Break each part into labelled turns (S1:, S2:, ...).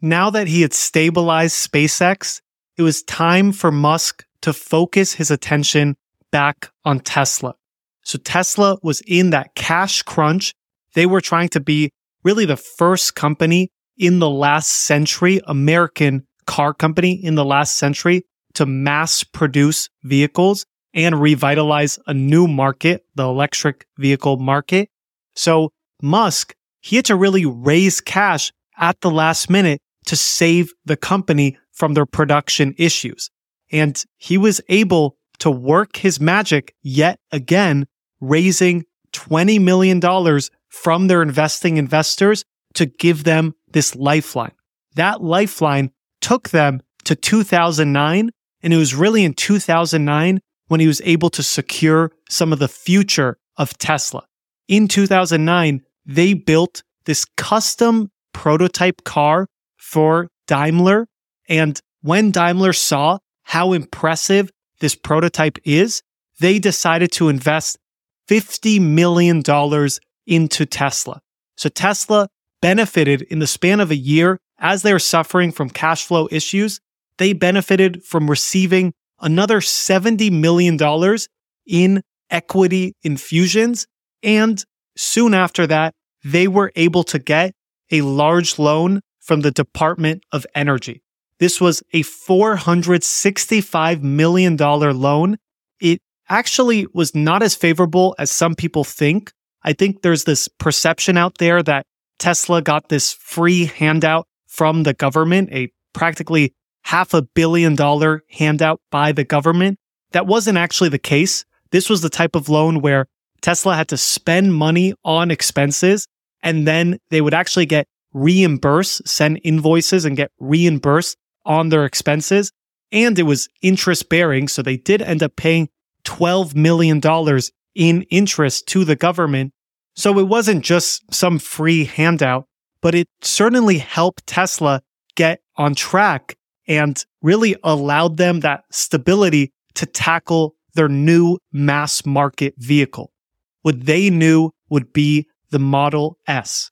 S1: now that he had stabilized SpaceX, it was time for Musk to focus his attention back on Tesla. So Tesla was in that cash crunch. They were trying to be really the first company in the last century, American car company in the last century to mass produce vehicles and revitalize a new market, the electric vehicle market. So Musk, he had to really raise cash at the last minute to save the company from their production issues. And he was able to work his magic yet again, raising $20 million from their investing investors to give them this lifeline. That lifeline took them to 2009. And it was really in 2009 when he was able to secure some of the future of Tesla. In 2009, they built this custom prototype car for Daimler. And when Daimler saw how impressive this prototype is, they decided to invest $50 million into Tesla. So Tesla benefited in the span of a year as they were suffering from cash flow issues. They benefited from receiving another $70 million in equity infusions. And soon after that, they were able to get a large loan from the Department of Energy. This was a $465 million loan. It actually was not as favorable as some people think. I think there's this perception out there that Tesla got this free handout from the government, a practically half a billion dollar handout by the government. That wasn't actually the case. This was the type of loan where Tesla had to spend money on expenses and then they would actually get reimbursed, send invoices and get reimbursed on their expenses. And it was interest bearing. So they did end up paying $12 million in interest to the government. So it wasn't just some free handout, but it certainly helped Tesla get on track and really allowed them that stability to tackle their new mass market vehicle. What they knew would be the Model S.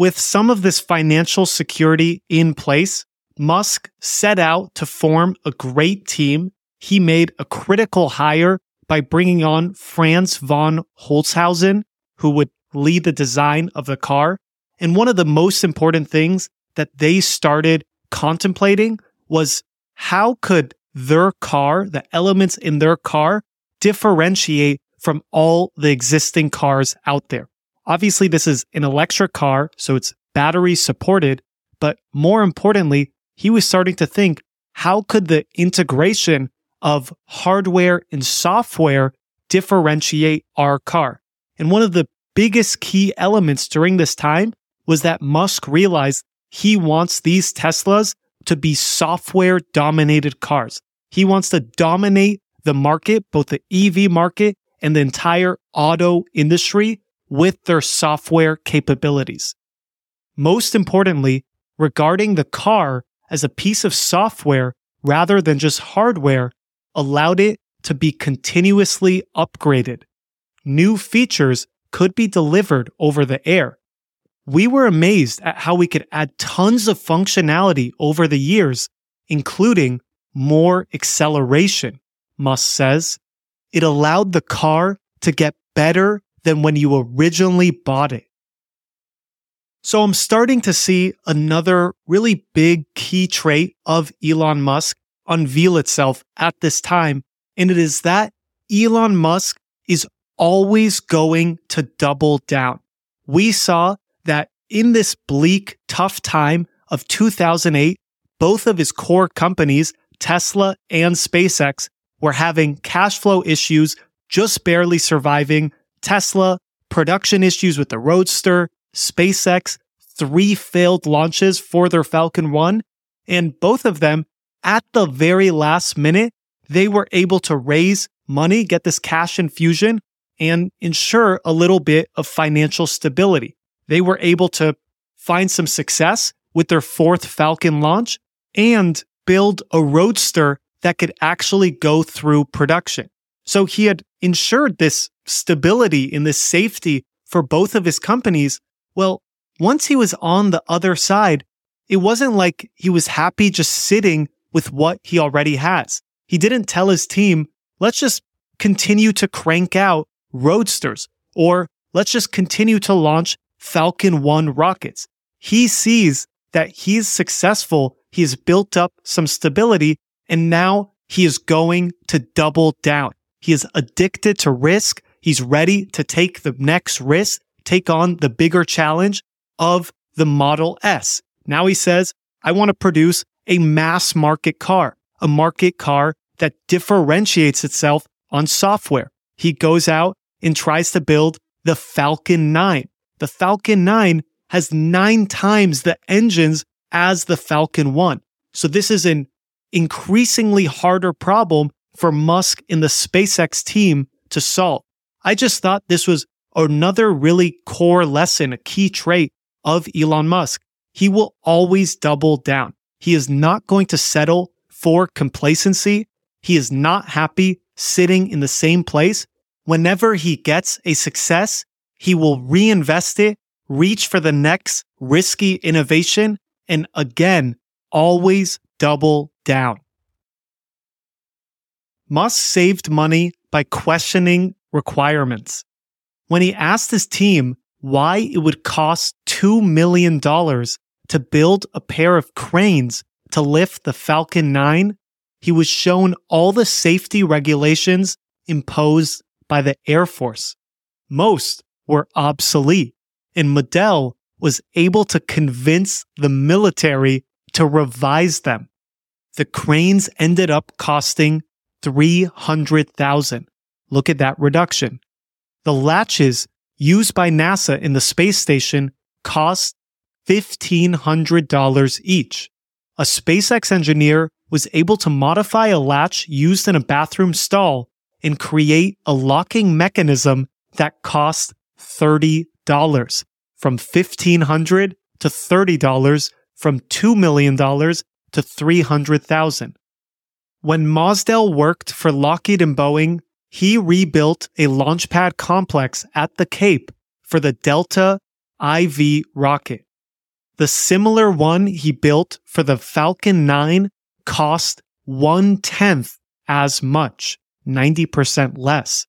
S1: With some of this financial security in place, Musk set out to form a great team. He made a critical hire by bringing on Franz von Holzhausen, who would lead the design of the car. And one of the most important things that they started contemplating was how could their car, the elements in their car, differentiate from all the existing cars out there. Obviously, this is an electric car, so it's battery supported. But more importantly, he was starting to think how could the integration of hardware and software differentiate our car? And one of the biggest key elements during this time was that Musk realized he wants these Teslas to be software dominated cars. He wants to dominate the market, both the EV market and the entire auto industry with their software capabilities. Most importantly, regarding the car as a piece of software rather than just hardware allowed it to be continuously upgraded. New features could be delivered over the air we were amazed at how we could add tons of functionality over the years, including more acceleration, Musk says. It allowed the car to get better than when you originally bought it. So I'm starting to see another really big key trait of Elon Musk unveil itself at this time. And it is that Elon Musk is always going to double down. We saw that in this bleak, tough time of 2008, both of his core companies, Tesla and SpaceX, were having cash flow issues, just barely surviving. Tesla, production issues with the Roadster, SpaceX, three failed launches for their Falcon 1. And both of them, at the very last minute, they were able to raise money, get this cash infusion, and ensure a little bit of financial stability they were able to find some success with their fourth Falcon launch and build a roadster that could actually go through production. So he had ensured this stability and this safety for both of his companies. Well, once he was on the other side, it wasn't like he was happy just sitting with what he already has. He didn't tell his team, let's just continue to crank out roadsters or let's just continue to launch Falcon 1 rockets. He sees that he's successful. He has built up some stability and now he is going to double down. He is addicted to risk. He's ready to take the next risk, take on the bigger challenge of the Model S. Now he says, I want to produce a mass market car, a market car that differentiates itself on software. He goes out and tries to build the Falcon 9. The Falcon 9 has nine times the engines as the Falcon 1. So this is an increasingly harder problem for Musk and the SpaceX team to solve. I just thought this was another really core lesson, a key trait of Elon Musk. He will always double down. He is not going to settle for complacency. He is not happy sitting in the same place. Whenever he gets a success, he will reinvest it, reach for the next risky innovation, and again, always double down. Musk saved money by questioning requirements. When he asked his team why it would cost $2 million to build a pair of cranes to lift the Falcon 9, he was shown all the safety regulations imposed by the Air Force. Most were obsolete, and Mosdell was able to convince the military to revise them. The cranes ended up costing 300,000. Look at that reduction. The latches used by NASA in the space station cost $1,500 each. A SpaceX engineer was able to modify a latch used in a bathroom stall and create a locking mechanism that cost $30 from 1,500 to $30 from $2 million to 300,000. When Mosdell worked for Lockheed and Boeing, he rebuilt a launchpad complex at the Cape for the Delta IV rocket. The similar one he built for the Falcon 9 cost one tenth as much, 90% less.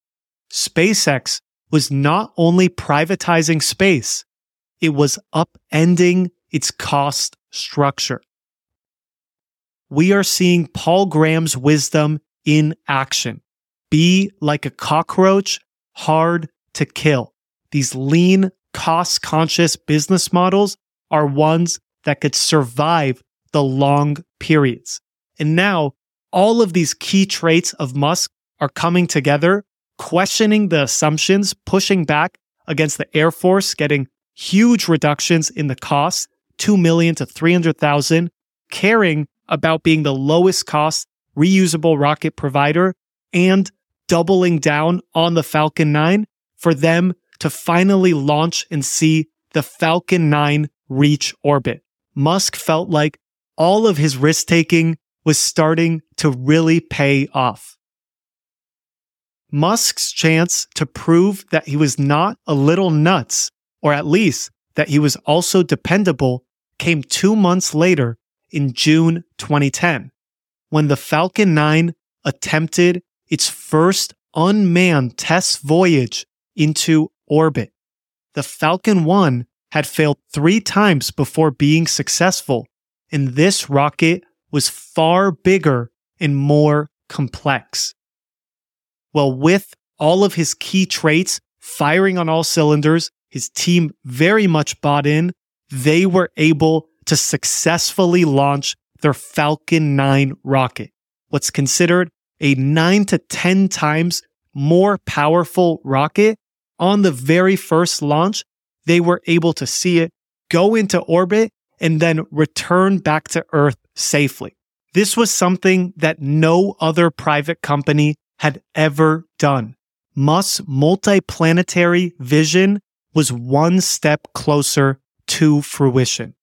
S1: SpaceX was not only privatizing space, it was upending its cost structure we are seeing Paul Graham's wisdom in action. Be like a cockroach, hard to kill. These lean, cost conscious business models are ones that could survive the long periods. And now all of these key traits of Musk are coming together, questioning the assumptions, pushing back against the Air Force, getting huge reductions in the cost, 2 million to 300,000, caring about being the lowest cost reusable rocket provider and doubling down on the Falcon 9 for them to finally launch and see the Falcon 9 reach orbit. Musk felt like all of his risk taking was starting to really pay off. Musk's chance to prove that he was not a little nuts, or at least that he was also dependable, came two months later in June 2010 when the Falcon 9 attempted its first unmanned test voyage into orbit. The Falcon 1 had failed three times before being successful, and this rocket was far bigger and more complex. Well, with all of his key traits firing on all cylinders, his team very much bought in, they were able to successfully launch their Falcon 9 rocket, what's considered a 9 to 10 times more powerful rocket. On the very first launch, they were able to see it go into orbit and then return back to Earth safely. This was something that no other private company had ever done. Musk's multiplanetary vision was one step closer to fruition.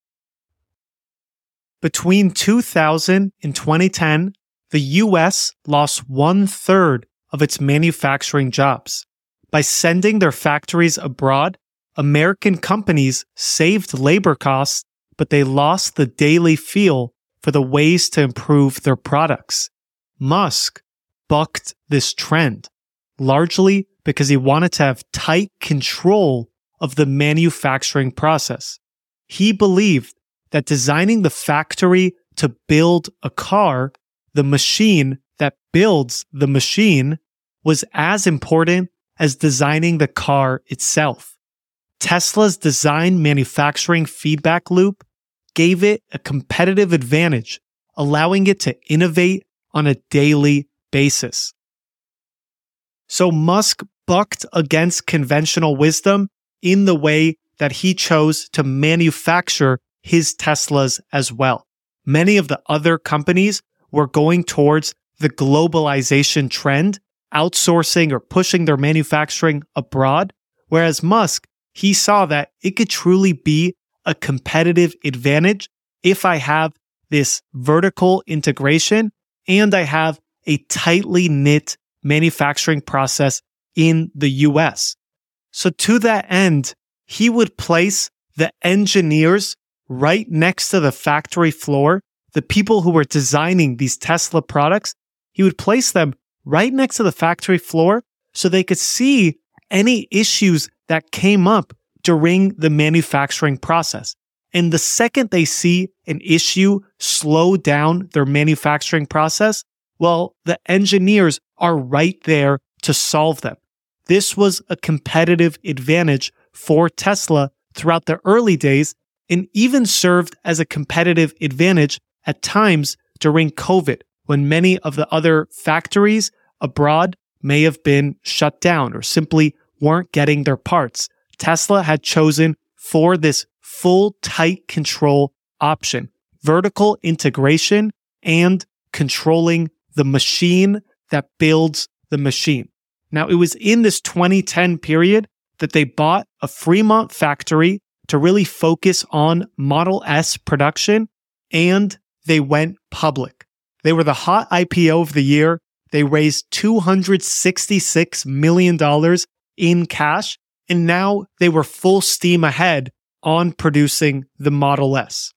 S1: Between 2000 and 2010, the US lost one third of its manufacturing jobs. By sending their factories abroad, American companies saved labor costs, but they lost the daily feel for the ways to improve their products. Musk bucked this trend, largely because he wanted to have tight control of the manufacturing process. He believed that designing the factory to build a car, the machine that builds the machine, was as important as designing the car itself. Tesla's design manufacturing feedback loop gave it a competitive advantage, allowing it to innovate on a daily basis. So Musk bucked against conventional wisdom in the way that he chose to manufacture his Teslas as well. Many of the other companies were going towards the globalization trend, outsourcing or pushing their manufacturing abroad. Whereas Musk, he saw that it could truly be a competitive advantage if I have this vertical integration and I have a tightly knit manufacturing process in the US. So to that end, he would place the engineers right next to the factory floor, the people who were designing these Tesla products, he would place them right next to the factory floor so they could see any issues that came up during the manufacturing process. And the second they see an issue slow down their manufacturing process, well, the engineers are right there to solve them. This was a competitive advantage for Tesla throughout the early days and even served as a competitive advantage at times during COVID when many of the other factories abroad may have been shut down or simply weren't getting their parts. Tesla had chosen for this full tight control option, vertical integration and controlling the machine that builds the machine. Now, it was in this 2010 period that they bought a Fremont factory to really focus on Model S production and they went public. They were the hot IPO of the year. They raised $266 million in cash and now they were full steam ahead on producing the Model S.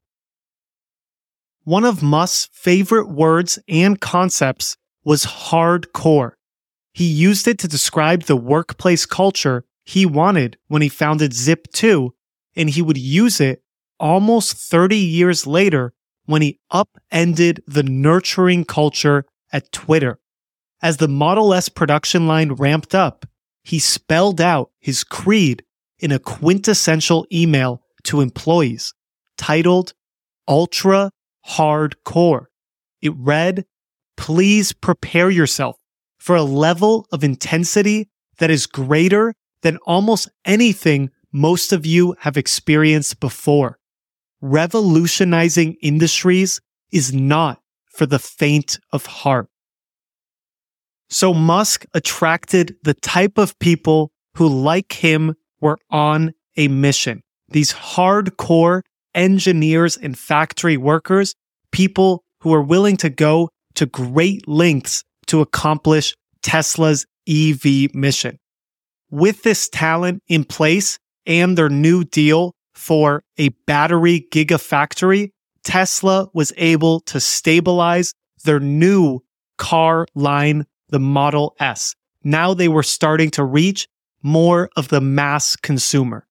S1: One of Musk's favorite words and concepts was hardcore. He used it to describe the workplace culture he wanted when he founded Zip2, and he would use it almost 30 years later when he upended the nurturing culture at Twitter. As the Model S production line ramped up, he spelled out his creed in a quintessential email to employees titled Ultra Hardcore. It read, Please prepare yourself for a level of intensity that is greater than almost anything most of you have experienced before. Revolutionizing industries is not for the faint of heart. So Musk attracted the type of people who, like him, were on a mission. These hardcore engineers and factory workers, people who are willing to go to great lengths to accomplish Tesla's EV mission. With this talent in place and their new deal for a battery gigafactory, Tesla was able to stabilize their new car line the Model S. Now they were starting to reach more of the mass consumer.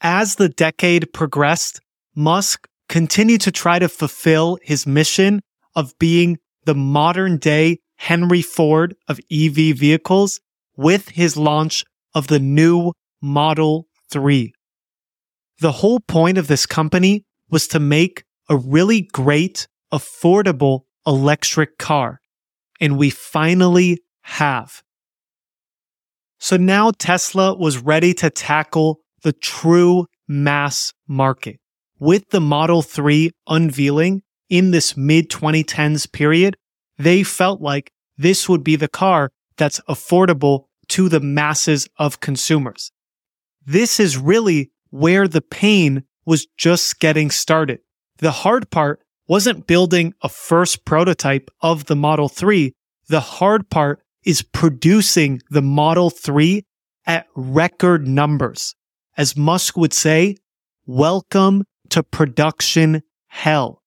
S1: As the decade progressed, Musk continued to try to fulfill his mission of being the modern day Henry Ford of EV vehicles with his launch of the new Model 3. The whole point of this company was to make a really great, affordable electric car and we finally have. So now Tesla was ready to tackle the true mass market. With the Model 3 unveiling in this mid 2010s period, they felt like this would be the car that's affordable to the masses of consumers. This is really where the pain was just getting started. The hard part wasn't building a first prototype of the Model 3. The hard part is producing the Model 3 at record numbers. As Musk would say, welcome to production hell.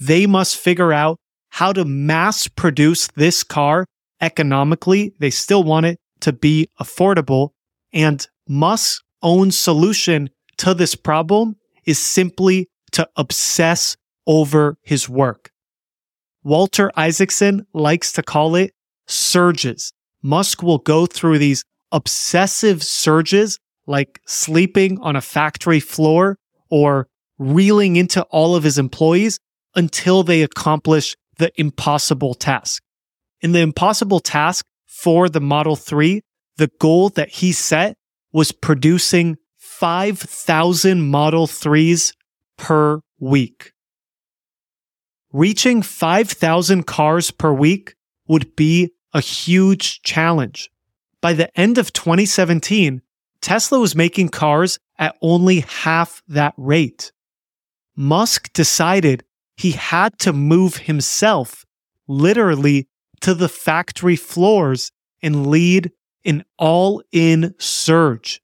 S1: They must figure out how to mass produce this car economically. They still want it to be affordable. And Musk's own solution to this problem is simply to obsess over his work. Walter Isaacson likes to call it surges. Musk will go through these obsessive surges like sleeping on a factory floor or reeling into all of his employees until they accomplish the impossible task. In the impossible task for the Model 3, the goal that he set was producing 5,000 Model 3s per week. Reaching 5,000 cars per week would be a huge challenge. By the end of 2017, Tesla was making cars at only half that rate. Musk decided he had to move himself literally to the factory floors and lead an all in surge.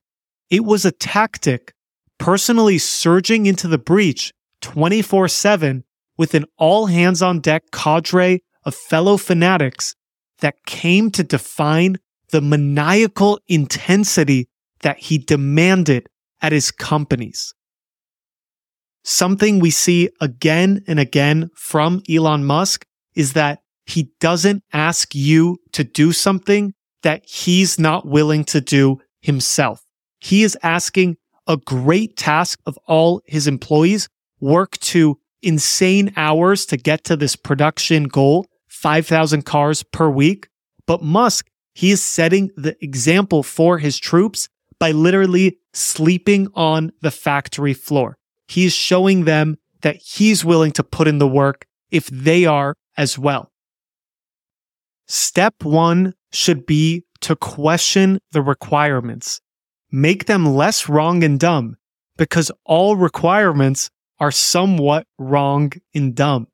S1: It was a tactic, personally surging into the breach 24 7 with an all hands on deck cadre of fellow fanatics that came to define the maniacal intensity that he demanded at his companies. Something we see again and again from Elon Musk is that he doesn't ask you to do something that he's not willing to do himself. He is asking a great task of all his employees work to insane hours to get to this production goal, 5,000 cars per week. But Musk, he is setting the example for his troops by literally sleeping on the factory floor. He's showing them that he's willing to put in the work if they are as well. Step one should be to question the requirements. Make them less wrong and dumb because all requirements are somewhat wrong and dumb.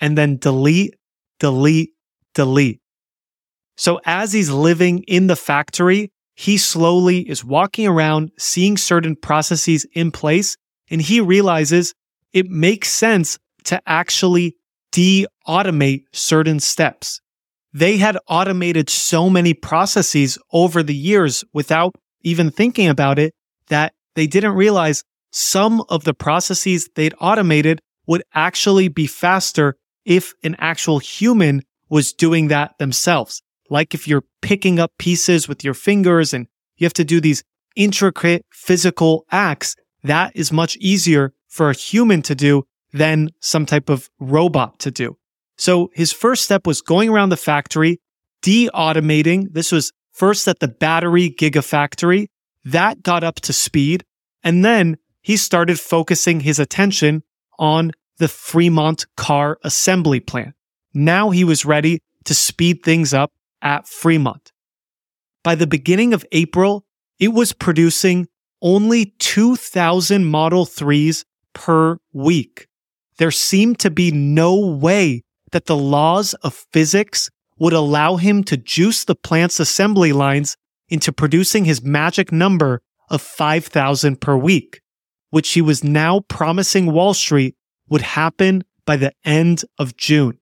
S1: And then delete, delete, delete. So as he's living in the factory, he slowly is walking around, seeing certain processes in place, and he realizes it makes sense to actually de automate certain steps. They had automated so many processes over the years without even thinking about it that they didn't realize some of the processes they'd automated would actually be faster if an actual human was doing that themselves. Like if you're picking up pieces with your fingers and you have to do these intricate physical acts, that is much easier for a human to do than some type of robot to do. So his first step was going around the factory, de-automating. This was first at the battery gigafactory. That got up to speed. And then he started focusing his attention on the Fremont car assembly plant. Now he was ready to speed things up at Fremont. By the beginning of April, it was producing only 2,000 Model 3s per week. There seemed to be no way that the laws of physics would allow him to juice the plant's assembly lines into producing his magic number of 5,000 per week, which he was now promising Wall Street would happen by the end of June.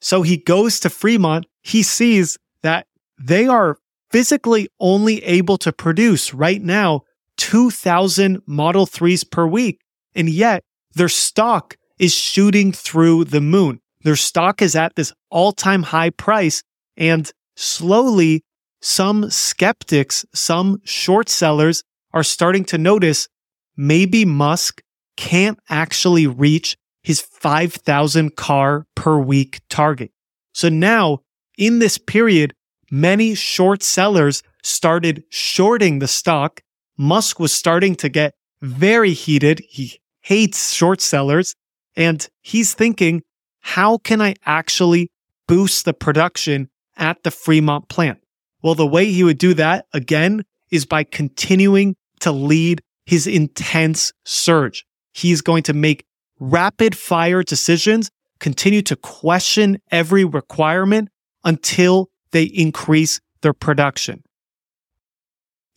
S1: So he goes to Fremont. He sees that they are physically only able to produce right now 2,000 Model 3s per week. And yet their stock is shooting through the moon. Their stock is at this all time high price. And slowly, some skeptics, some short sellers are starting to notice maybe Musk can't actually reach his 5,000 car per week target. So now in this period, many short sellers started shorting the stock. Musk was starting to get very heated. He hates short sellers and he's thinking, how can I actually boost the production at the Fremont plant? Well, the way he would do that again is by continuing to lead his intense surge. He's going to make rapid fire decisions, continue to question every requirement until they increase their production.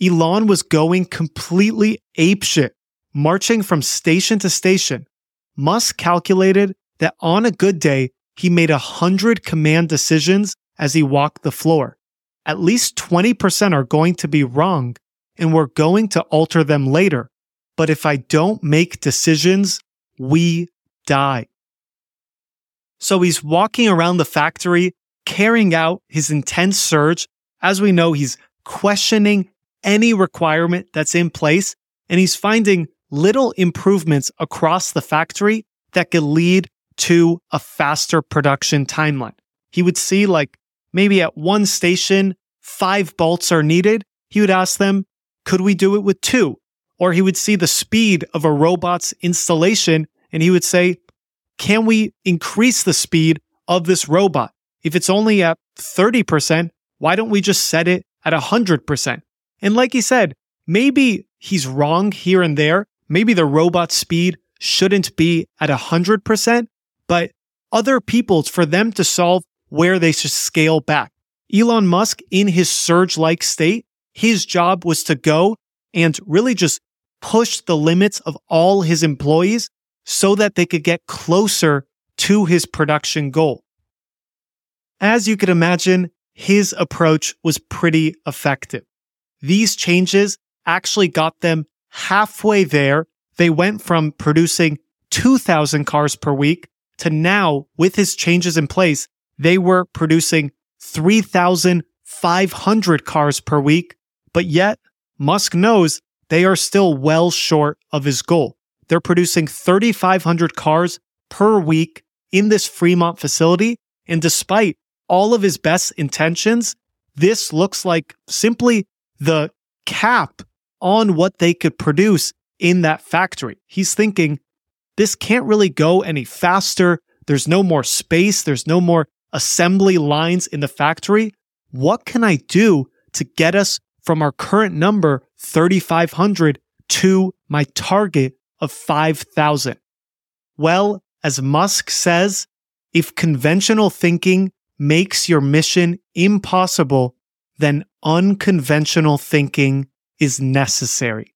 S1: Elon was going completely apeshit, marching from station to station. Musk calculated that on a good day, he made a hundred command decisions as he walked the floor. At least 20% are going to be wrong, and we're going to alter them later. But if I don't make decisions, we die. So he's walking around the factory, carrying out his intense surge. As we know, he's questioning any requirement that's in place, and he's finding little improvements across the factory that could lead to a faster production timeline. He would see like maybe at one station, five bolts are needed. He would ask them, could we do it with two? Or he would see the speed of a robot's installation and he would say, can we increase the speed of this robot? If it's only at 30%, why don't we just set it at 100%? And like he said, maybe he's wrong here and there. Maybe the robot speed shouldn't be at 100%, but other people's for them to solve where they should scale back. Elon Musk, in his surge like state, his job was to go and really just push the limits of all his employees so that they could get closer to his production goal. As you could imagine, his approach was pretty effective. These changes actually got them halfway there. They went from producing 2,000 cars per week to now, with his changes in place, they were producing 3,500 cars per week. But yet, Musk knows they are still well short of his goal. They're producing 3,500 cars per week in this Fremont facility. And despite all of his best intentions, this looks like simply the cap on what they could produce in that factory. He's thinking, this can't really go any faster. There's no more space. There's no more assembly lines in the factory. What can I do to get us from our current number, 3,500, to my target of 5,000? Well, as Musk says, if conventional thinking makes your mission impossible, then unconventional thinking is necessary.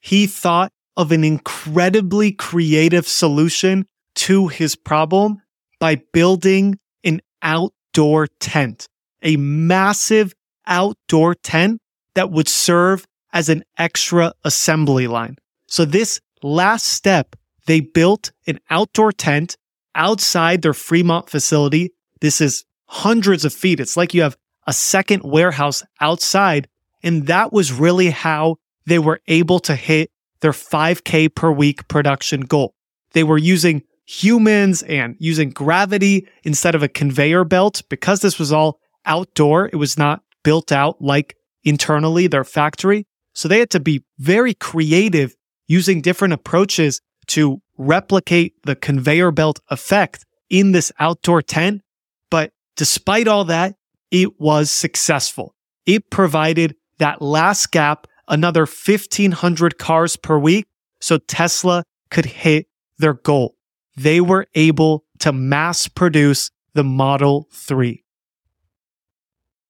S1: He thought of an incredibly creative solution to his problem by building an outdoor tent, a massive outdoor tent that would serve as an extra assembly line. So this last step, they built an outdoor tent outside their Fremont facility. This is hundreds of feet. It's like you have a second warehouse outside. And that was really how they were able to hit their 5K per week production goal. They were using humans and using gravity instead of a conveyor belt because this was all outdoor. It was not built out like internally their factory. So they had to be very creative using different approaches to replicate the conveyor belt effect in this outdoor tent. But despite all that, it was successful. It provided that last gap another 1500 cars per week so Tesla could hit their goal. They were able to mass produce the Model 3.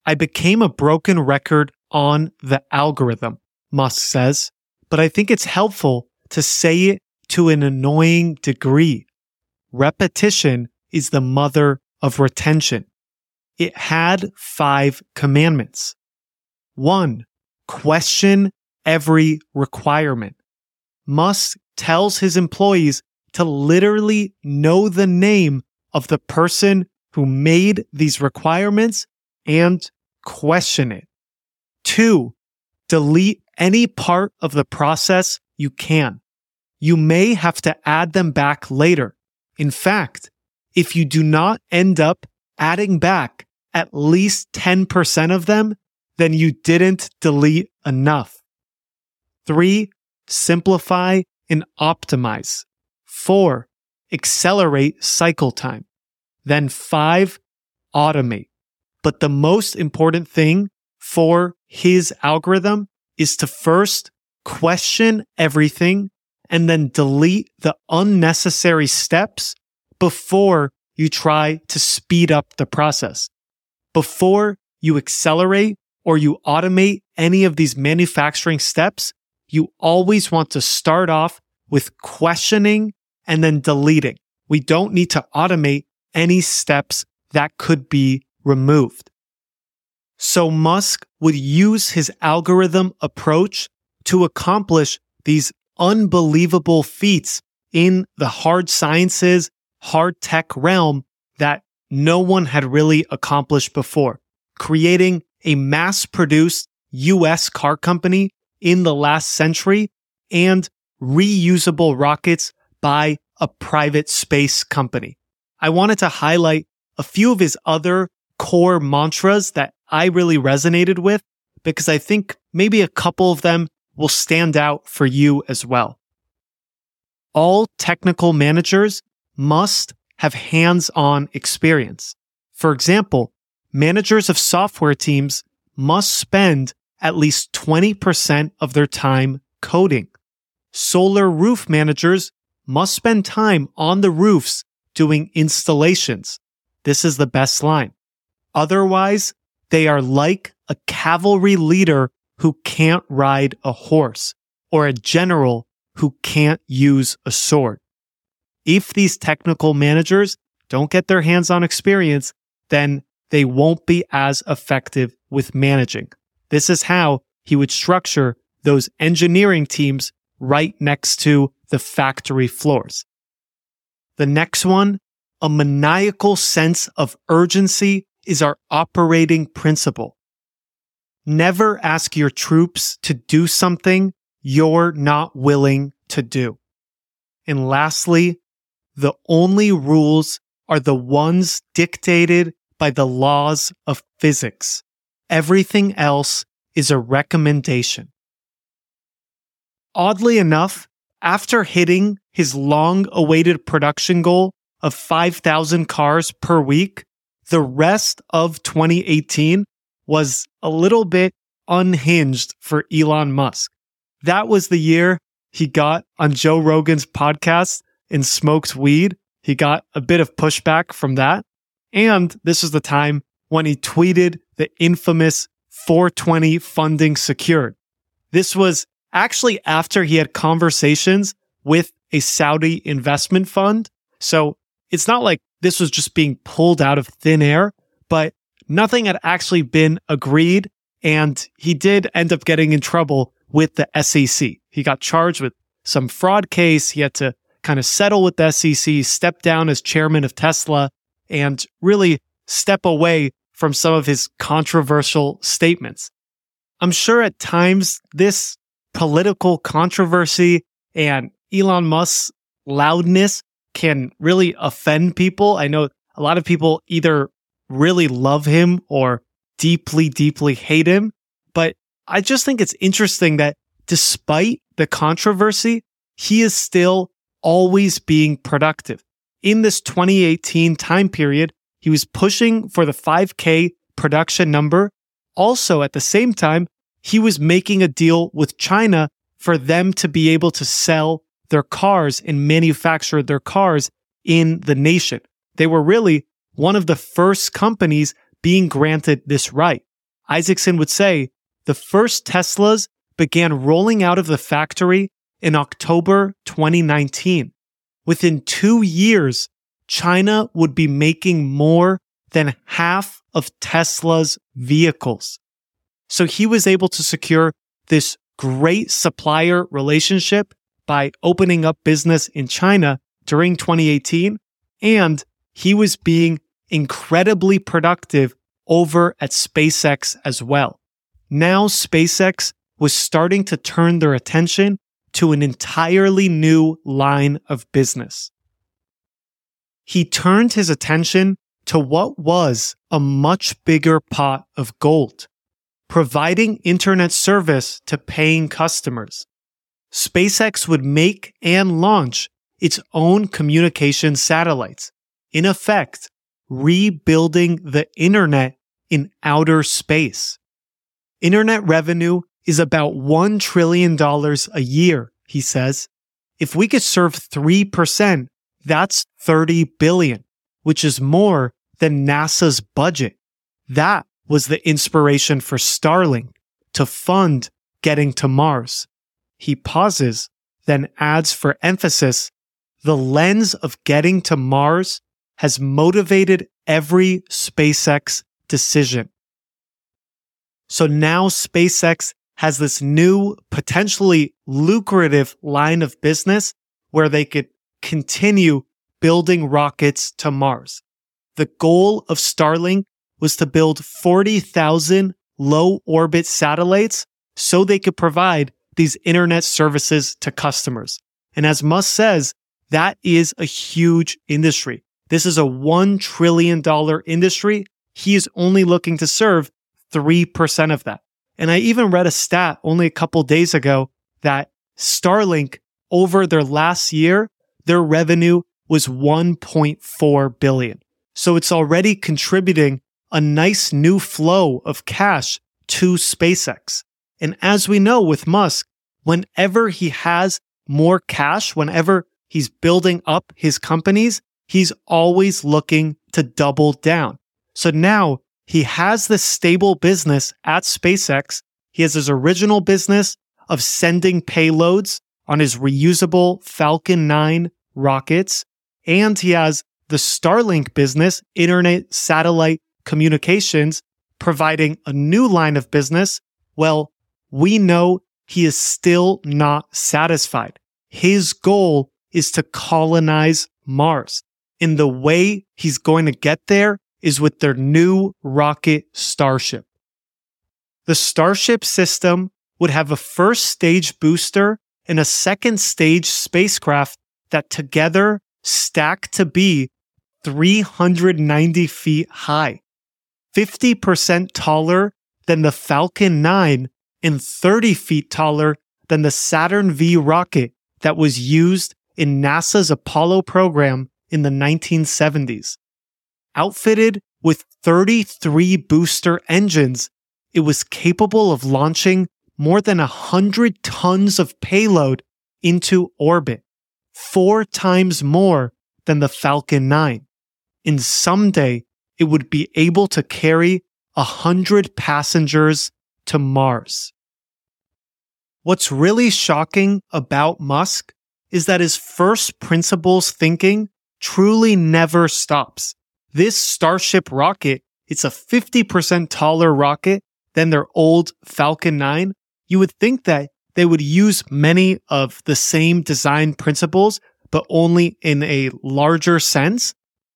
S1: I became a broken record on the algorithm, Musk says, but I think it's helpful to say it to an annoying degree. Repetition is the mother of retention. It had five commandments. One, question every requirement. Musk tells his employees to literally know the name of the person who made these requirements and question it. Two, delete any part of the process you can. You may have to add them back later. In fact, if you do not end up adding back at least 10% of them, then you didn't delete enough. Three, simplify and optimize. Four, accelerate cycle time. Then five, automate. But the most important thing for his algorithm is to first question everything and then delete the unnecessary steps before you try to speed up the process. Before you accelerate, or you automate any of these manufacturing steps, you always want to start off with questioning and then deleting. We don't need to automate any steps that could be removed. So Musk would use his algorithm approach to accomplish these unbelievable feats in the hard sciences, hard tech realm that no one had really accomplished before, creating a mass produced US car company in the last century and reusable rockets by a private space company. I wanted to highlight a few of his other core mantras that I really resonated with because I think maybe a couple of them will stand out for you as well. All technical managers must have hands on experience. For example, managers of software teams must spend at least 20% of their time coding. Solar roof managers must spend time on the roofs doing installations. This is the best line. Otherwise, they are like a cavalry leader who can't ride a horse or a general who can't use a sword. If these technical managers don't get their hands on experience, then they won't be as effective with managing. This is how he would structure those engineering teams right next to the factory floors. The next one, a maniacal sense of urgency is our operating principle. Never ask your troops to do something you're not willing to do. And lastly, the only rules are the ones dictated by the laws of physics. Everything else is a recommendation. Oddly enough, after hitting his long awaited production goal of 5,000 cars per week, the rest of 2018 was a little bit unhinged for Elon Musk. That was the year he got on Joe Rogan's podcast and smoked weed. He got a bit of pushback from that. And this is the time when he tweeted the infamous 420 funding secured. This was actually after he had conversations with a Saudi investment fund. So it's not like this was just being pulled out of thin air, but nothing had actually been agreed. And he did end up getting in trouble with the SEC. He got charged with some fraud case. He had to kind of settle with the SEC, step down as chairman of Tesla, and really step away from some of his controversial statements. I'm sure at times this political controversy and Elon Musk's loudness can really offend people. I know a lot of people either really love him or deeply, deeply hate him. But I just think it's interesting that despite the controversy, he is still always being productive. In this 2018 time period, he was pushing for the 5K production number. Also, at the same time, he was making a deal with China for them to be able to sell their cars and manufacture their cars in the nation. They were really one of the first companies being granted this right. Isaacson would say the first Teslas began rolling out of the factory in October 2019. Within two years, China would be making more than half of Tesla's vehicles. So he was able to secure this great supplier relationship by opening up business in China during 2018. And he was being incredibly productive over at SpaceX as well. Now SpaceX was starting to turn their attention to an entirely new line of business. He turned his attention to what was a much bigger pot of gold, providing internet service to paying customers. SpaceX would make and launch its own communication satellites, in effect, rebuilding the internet in outer space. Internet revenue is about $1 trillion a year, he says. If we could serve 3%, that's 30 billion, which is more than NASA's budget. That was the inspiration for Starlink to fund getting to Mars. He pauses, then adds for emphasis, the lens of getting to Mars has motivated every SpaceX decision. So now SpaceX has this new, potentially lucrative line of business where they could continue building rockets to Mars. The goal of Starlink was to build 40,000 low orbit satellites so they could provide these internet services to customers. And as Musk says, that is a huge industry. This is a $1 trillion industry. He is only looking to serve 3% of that. And I even read a stat only a couple days ago that Starlink over their last year, their revenue was 1.4 billion. So it's already contributing a nice new flow of cash to SpaceX. And as we know with Musk, whenever he has more cash, whenever he's building up his companies, he's always looking to double down. So now he has this stable business at SpaceX. He has his original business of sending payloads on his reusable Falcon 9 rockets. And he has the Starlink business, internet satellite communications, providing a new line of business. Well, we know he is still not satisfied. His goal is to colonize Mars. And the way he's going to get there is with their new rocket Starship. The Starship system would have a first stage booster and a second stage spacecraft that together stack to be 390 feet high, 50% taller than the Falcon 9 and 30 feet taller than the Saturn V rocket that was used in NASA's Apollo program in the 1970s. Outfitted with 33 booster engines, it was capable of launching more than 100 tons of payload into orbit, four times more than the Falcon 9. And someday it would be able to carry 100 passengers to Mars. What's really shocking about Musk is that his first principles thinking truly never stops. This Starship rocket, it's a 50% taller rocket than their old Falcon 9. You would think that they would use many of the same design principles, but only in a larger sense.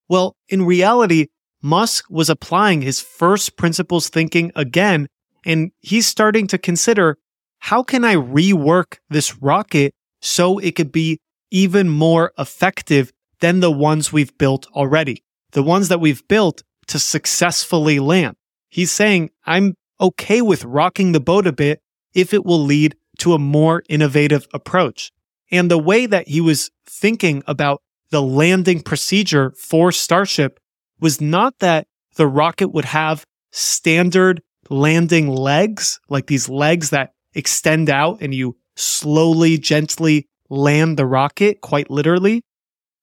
S1: Well, in reality, Musk was applying his first principles thinking again, and he's starting to consider how can I rework this rocket so it could be even more effective than the ones we've built already, the ones that we've built to successfully land. He's saying, I'm okay with rocking the boat a bit if it will lead to a more innovative approach. And the way that he was thinking about the landing procedure for Starship was not that the rocket would have standard landing legs, like these legs that extend out and you slowly, gently land the rocket, quite literally.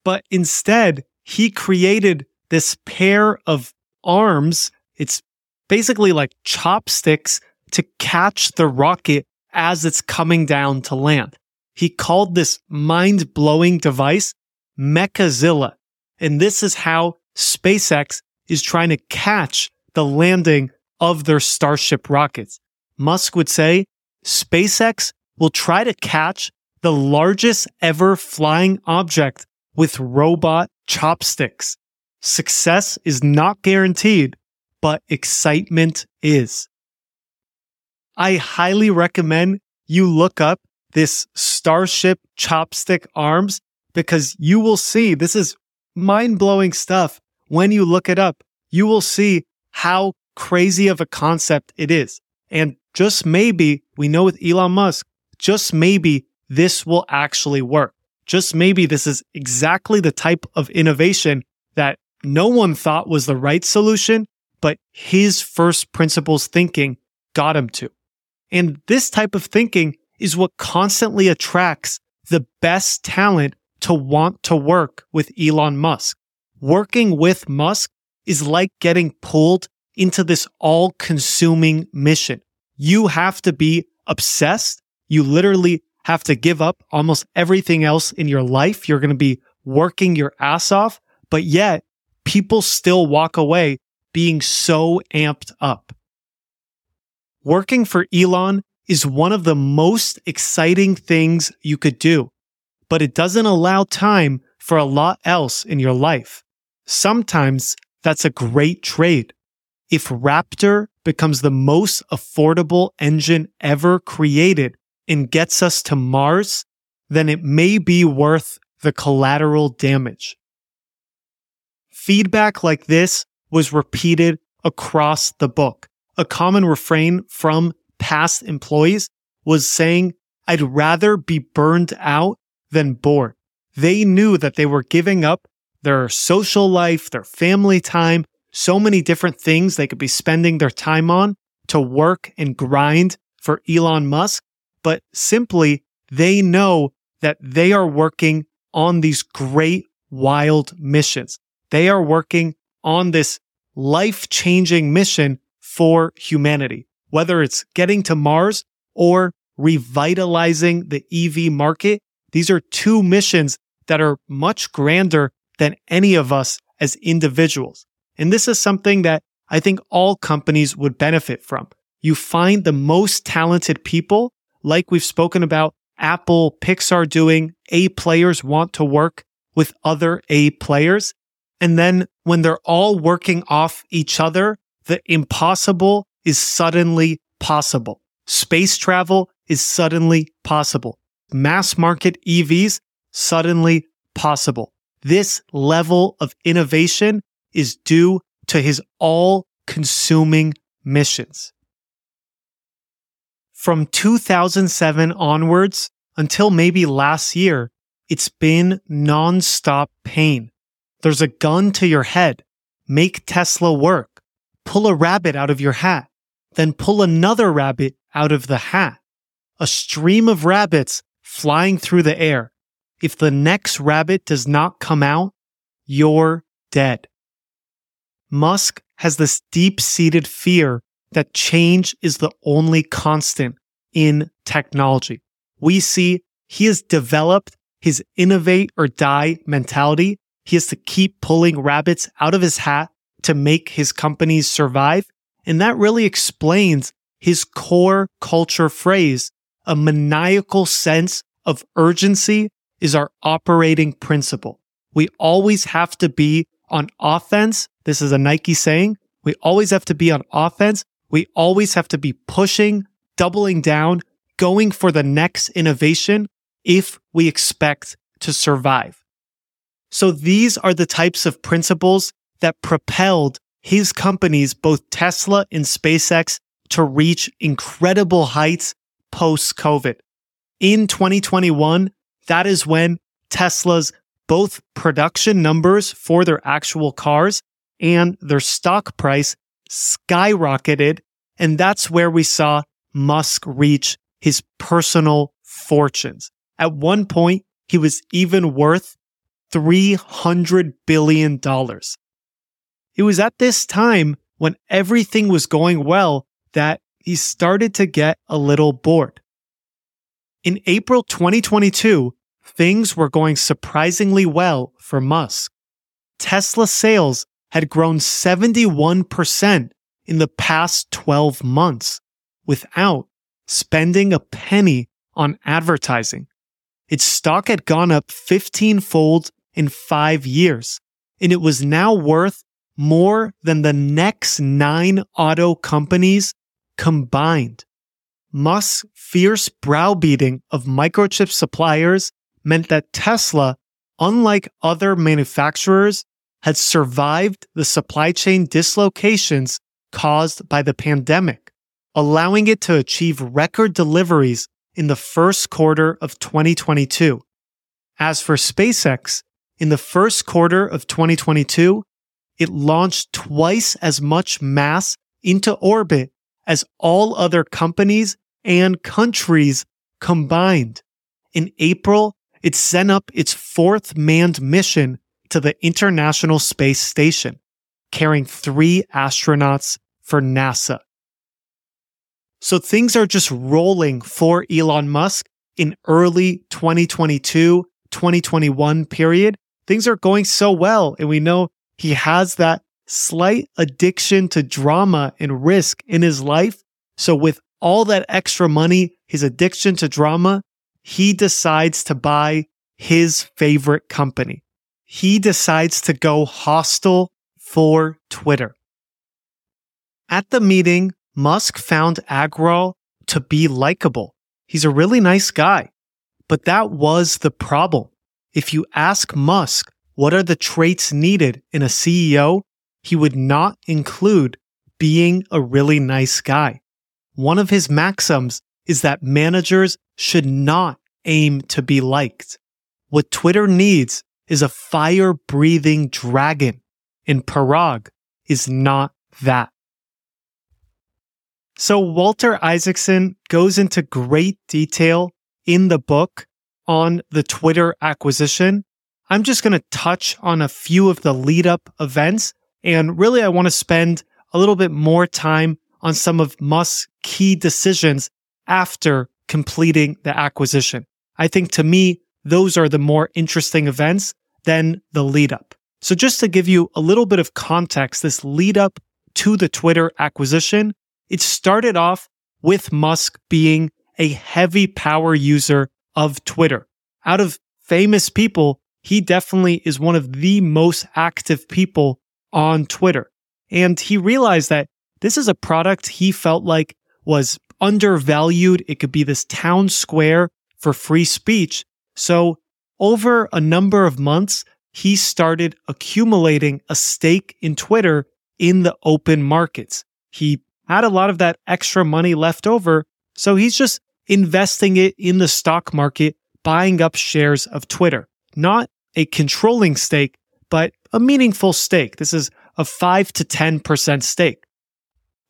S1: But instead, he created this pair of arms. It's basically like chopsticks to catch the rocket as it's coming down to land. He called this mind blowing device Mechazilla. And this is how SpaceX is trying to catch the landing of their Starship rockets. Musk would say SpaceX will try to catch the largest ever flying object with robot chopsticks. Success is not guaranteed, but excitement is. I highly recommend you look up this Starship chopstick arms because you will see this is mind blowing stuff. When you look it up, you will see how crazy of a concept it is. And just maybe we know with Elon Musk, just maybe this will actually work. Just maybe this is exactly the type of innovation that no one thought was the right solution, but his first principles thinking got him to. And this type of thinking is what constantly attracts the best talent to want to work with Elon Musk. Working with Musk is like getting pulled into this all consuming mission. You have to be obsessed. You literally have to give up almost everything else in your life. You're going to be working your ass off, but yet people still walk away being so amped up. Working for Elon is one of the most exciting things you could do, but it doesn't allow time for a lot else in your life. Sometimes that's a great trade. If Raptor becomes the most affordable engine ever created and gets us to Mars, then it may be worth the collateral damage. Feedback like this was repeated across the book. A common refrain from past employees was saying, I'd rather be burned out than bored. They knew that they were giving up their social life, their family time, so many different things they could be spending their time on to work and grind for Elon Musk. But simply, they know that they are working on these great, wild missions. They are working on this life changing mission for humanity, whether it's getting to Mars or revitalizing the EV market. These are two missions that are much grander than any of us as individuals. And this is something that I think all companies would benefit from. You find the most talented people, like we've spoken about Apple, Pixar doing, A players want to work with other A players. And then when they're all working off each other, the impossible is suddenly possible. Space travel is suddenly possible. Mass market EVs suddenly possible. This level of innovation is due to his all consuming missions. From 2007 onwards until maybe last year, it's been nonstop pain. There's a gun to your head. Make Tesla work. Pull a rabbit out of your hat. Then pull another rabbit out of the hat. A stream of rabbits flying through the air. If the next rabbit does not come out, you're dead. Musk has this deep seated fear that change is the only constant in technology. We see he has developed his innovate or die mentality. He has to keep pulling rabbits out of his hat to make his companies survive. And that really explains his core culture phrase, a maniacal sense of urgency is our operating principle. We always have to be on offense. This is a Nike saying. We always have to be on offense. We always have to be pushing, doubling down, going for the next innovation if we expect to survive. So these are the types of principles that propelled his companies, both Tesla and SpaceX, to reach incredible heights post COVID. In 2021, that is when Tesla's both production numbers for their actual cars and their stock price skyrocketed. And that's where we saw Musk reach his personal fortunes. At one point, he was even worth $300 billion. It was at this time when everything was going well that he started to get a little bored. In April 2022, things were going surprisingly well for Musk. Tesla sales had grown 71% in the past 12 months without spending a penny on advertising. Its stock had gone up 15 fold in five years, and it was now worth more than the next nine auto companies combined. Musk's fierce browbeating of microchip suppliers meant that Tesla, unlike other manufacturers, had survived the supply chain dislocations caused by the pandemic, allowing it to achieve record deliveries in the first quarter of 2022. As for SpaceX, in the first quarter of 2022, it launched twice as much mass into orbit as all other companies and countries combined. In April, it sent up its fourth manned mission to the International Space Station, carrying three astronauts for NASA. So things are just rolling for Elon Musk in early 2022, 2021 period. Things are going so well. And we know he has that slight addiction to drama and risk in his life. So with all that extra money, his addiction to drama, he decides to buy his favorite company. He decides to go hostile for Twitter. At the meeting, Musk found Agrawal to be likable. He's a really nice guy. But that was the problem. If you ask Musk what are the traits needed in a CEO, he would not include being a really nice guy. One of his maxims is that managers should not aim to be liked. What Twitter needs is a fire breathing dragon, and Parag is not that. So Walter Isaacson goes into great detail in the book on the Twitter acquisition. I'm just going to touch on a few of the lead up events. And really, I want to spend a little bit more time on some of Musk's key decisions after completing the acquisition. I think to me, those are the more interesting events than the lead up. So just to give you a little bit of context, this lead up to the Twitter acquisition it started off with Musk being a heavy power user of Twitter. Out of famous people, he definitely is one of the most active people on Twitter. And he realized that this is a product he felt like was undervalued. It could be this town square for free speech. So over a number of months, he started accumulating a stake in Twitter in the open markets. He had a lot of that extra money left over. So he's just investing it in the stock market, buying up shares of Twitter. Not a controlling stake, but a meaningful stake. This is a 5 to 10% stake.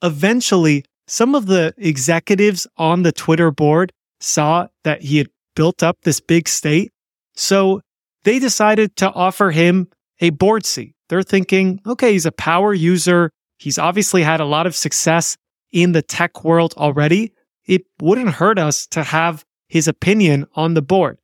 S1: Eventually, some of the executives on the Twitter board saw that he had built up this big stake. So they decided to offer him a board seat. They're thinking, okay, he's a power user. He's obviously had a lot of success in the tech world already. It wouldn't hurt us to have his opinion on the board.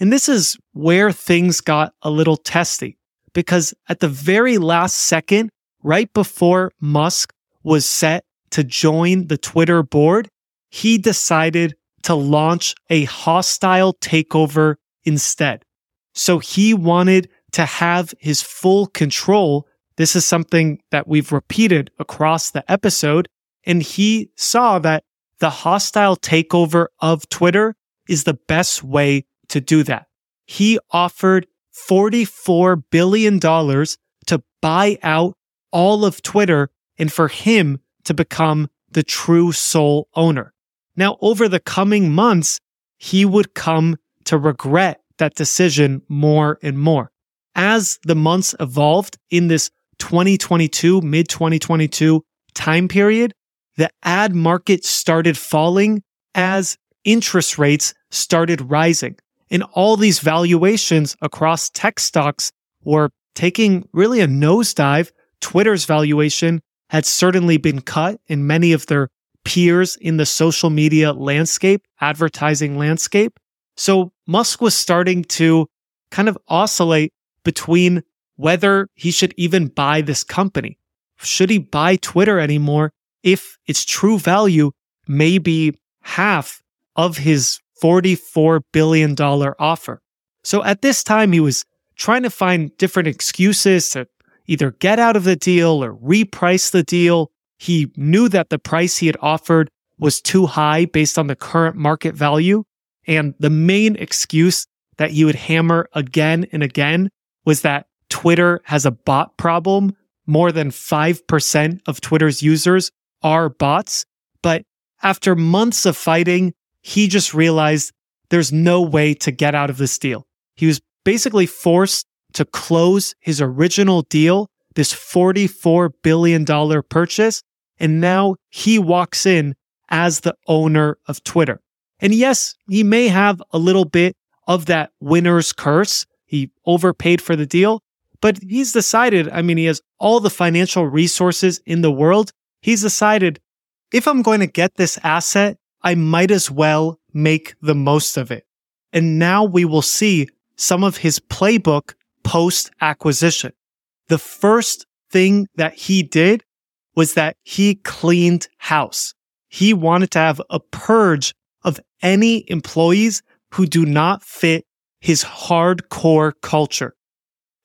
S1: And this is where things got a little testy because at the very last second, right before Musk was set to join the Twitter board, he decided to launch a hostile takeover instead. So he wanted to have his full control this is something that we've repeated across the episode. And he saw that the hostile takeover of Twitter is the best way to do that. He offered $44 billion to buy out all of Twitter and for him to become the true sole owner. Now, over the coming months, he would come to regret that decision more and more. As the months evolved in this 2022, mid 2022 time period, the ad market started falling as interest rates started rising. And all these valuations across tech stocks were taking really a nosedive. Twitter's valuation had certainly been cut, and many of their peers in the social media landscape, advertising landscape. So Musk was starting to kind of oscillate between whether he should even buy this company. Should he buy Twitter anymore if its true value may be half of his $44 billion offer? So at this time, he was trying to find different excuses to either get out of the deal or reprice the deal. He knew that the price he had offered was too high based on the current market value. And the main excuse that he would hammer again and again was that Twitter has a bot problem. More than 5% of Twitter's users are bots. But after months of fighting, he just realized there's no way to get out of this deal. He was basically forced to close his original deal, this $44 billion purchase. And now he walks in as the owner of Twitter. And yes, he may have a little bit of that winner's curse. He overpaid for the deal, but he's decided, I mean, he has all the financial resources in the world. He's decided if I'm going to get this asset, I might as well make the most of it. And now we will see some of his playbook post acquisition. The first thing that he did was that he cleaned house. He wanted to have a purge of any employees who do not fit his hardcore culture.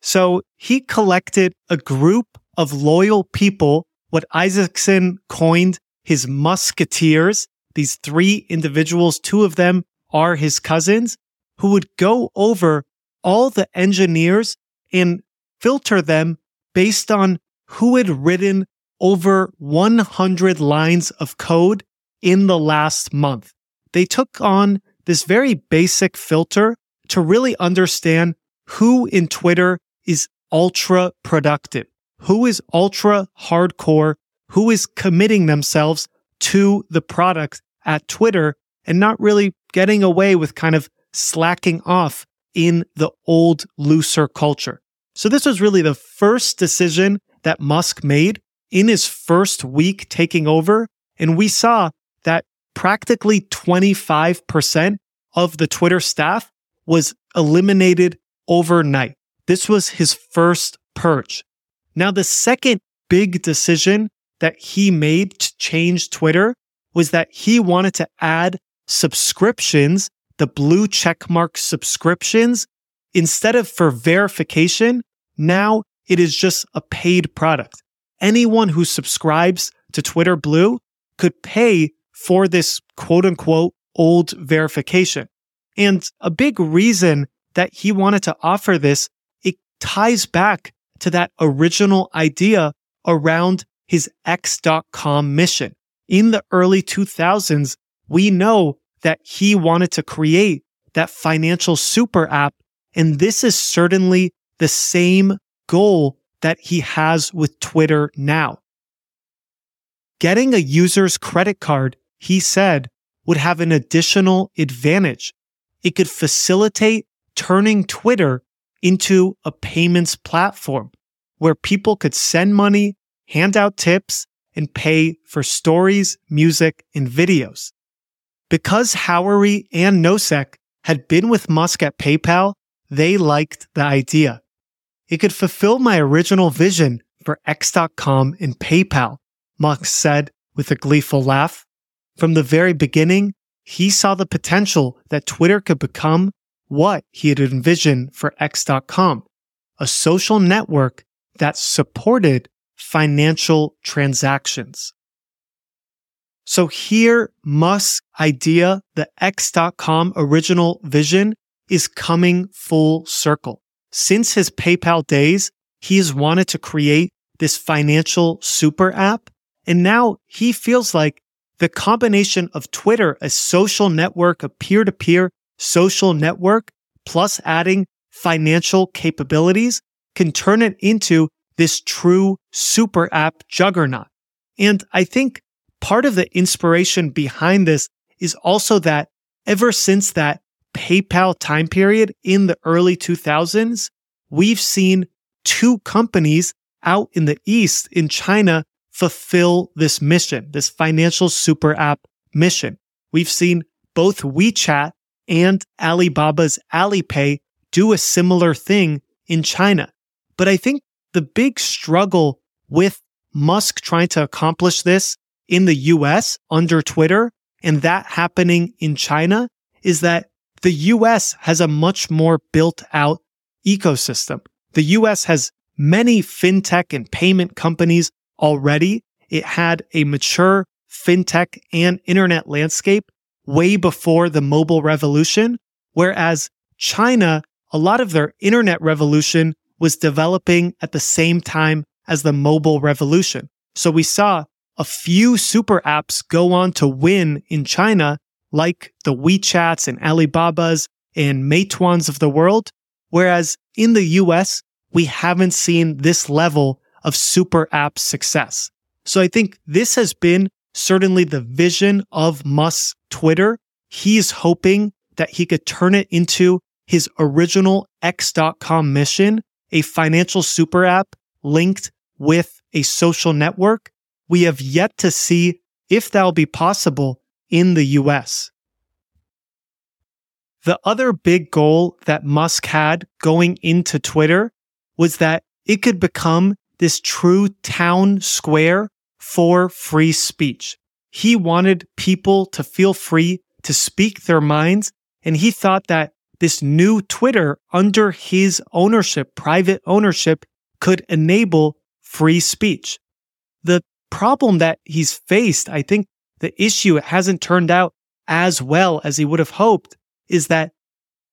S1: So he collected a group of loyal people, what Isaacson coined his musketeers. These three individuals, two of them are his cousins, who would go over all the engineers and filter them based on who had written over 100 lines of code in the last month. They took on this very basic filter to really understand who in Twitter is ultra productive, who is ultra hardcore, who is committing themselves to the product at Twitter and not really getting away with kind of slacking off in the old, looser culture. So this was really the first decision that Musk made in his first week taking over. And we saw that practically 25% of the Twitter staff was eliminated overnight. This was his first purge. Now, the second big decision that he made to change Twitter was that he wanted to add subscriptions, the blue checkmark subscriptions, instead of for verification. Now it is just a paid product. Anyone who subscribes to Twitter Blue could pay for this quote unquote old verification. And a big reason that he wanted to offer this, it ties back to that original idea around his X.com mission. In the early 2000s, we know that he wanted to create that financial super app. And this is certainly the same goal that he has with Twitter now. Getting a user's credit card, he said, would have an additional advantage. It could facilitate turning Twitter into a payments platform where people could send money, hand out tips, and pay for stories, music, and videos. Because Howery and Nosek had been with Musk at PayPal, they liked the idea. It could fulfill my original vision for X.com and PayPal, Musk said with a gleeful laugh. From the very beginning, he saw the potential that Twitter could become what he had envisioned for X.com, a social network that supported financial transactions. So here, Musk's idea, the X.com original vision is coming full circle. Since his PayPal days, he has wanted to create this financial super app. And now he feels like the combination of Twitter, a social network, a peer to peer social network, plus adding financial capabilities can turn it into this true super app juggernaut. And I think part of the inspiration behind this is also that ever since that PayPal time period in the early 2000s, we've seen two companies out in the East in China fulfill this mission, this financial super app mission. We've seen both WeChat and Alibaba's Alipay do a similar thing in China. But I think the big struggle with Musk trying to accomplish this in the US under Twitter and that happening in China is that the US has a much more built out ecosystem. The US has many fintech and payment companies already. It had a mature fintech and internet landscape way before the mobile revolution. Whereas China, a lot of their internet revolution was developing at the same time as the mobile revolution. So we saw a few super apps go on to win in China like the WeChats and Alibabas and Meituans of the world. Whereas in the US, we haven't seen this level of super app success. So I think this has been certainly the vision of Musk's Twitter. He's hoping that he could turn it into his original X.com mission, a financial super app linked with a social network we have yet to see if that'll be possible in the US. The other big goal that Musk had going into Twitter was that it could become this true town square for free speech. He wanted people to feel free to speak their minds. And he thought that this new Twitter under his ownership, private ownership, could enable free speech. The problem that he's faced, I think the issue it hasn't turned out as well as he would have hoped, is that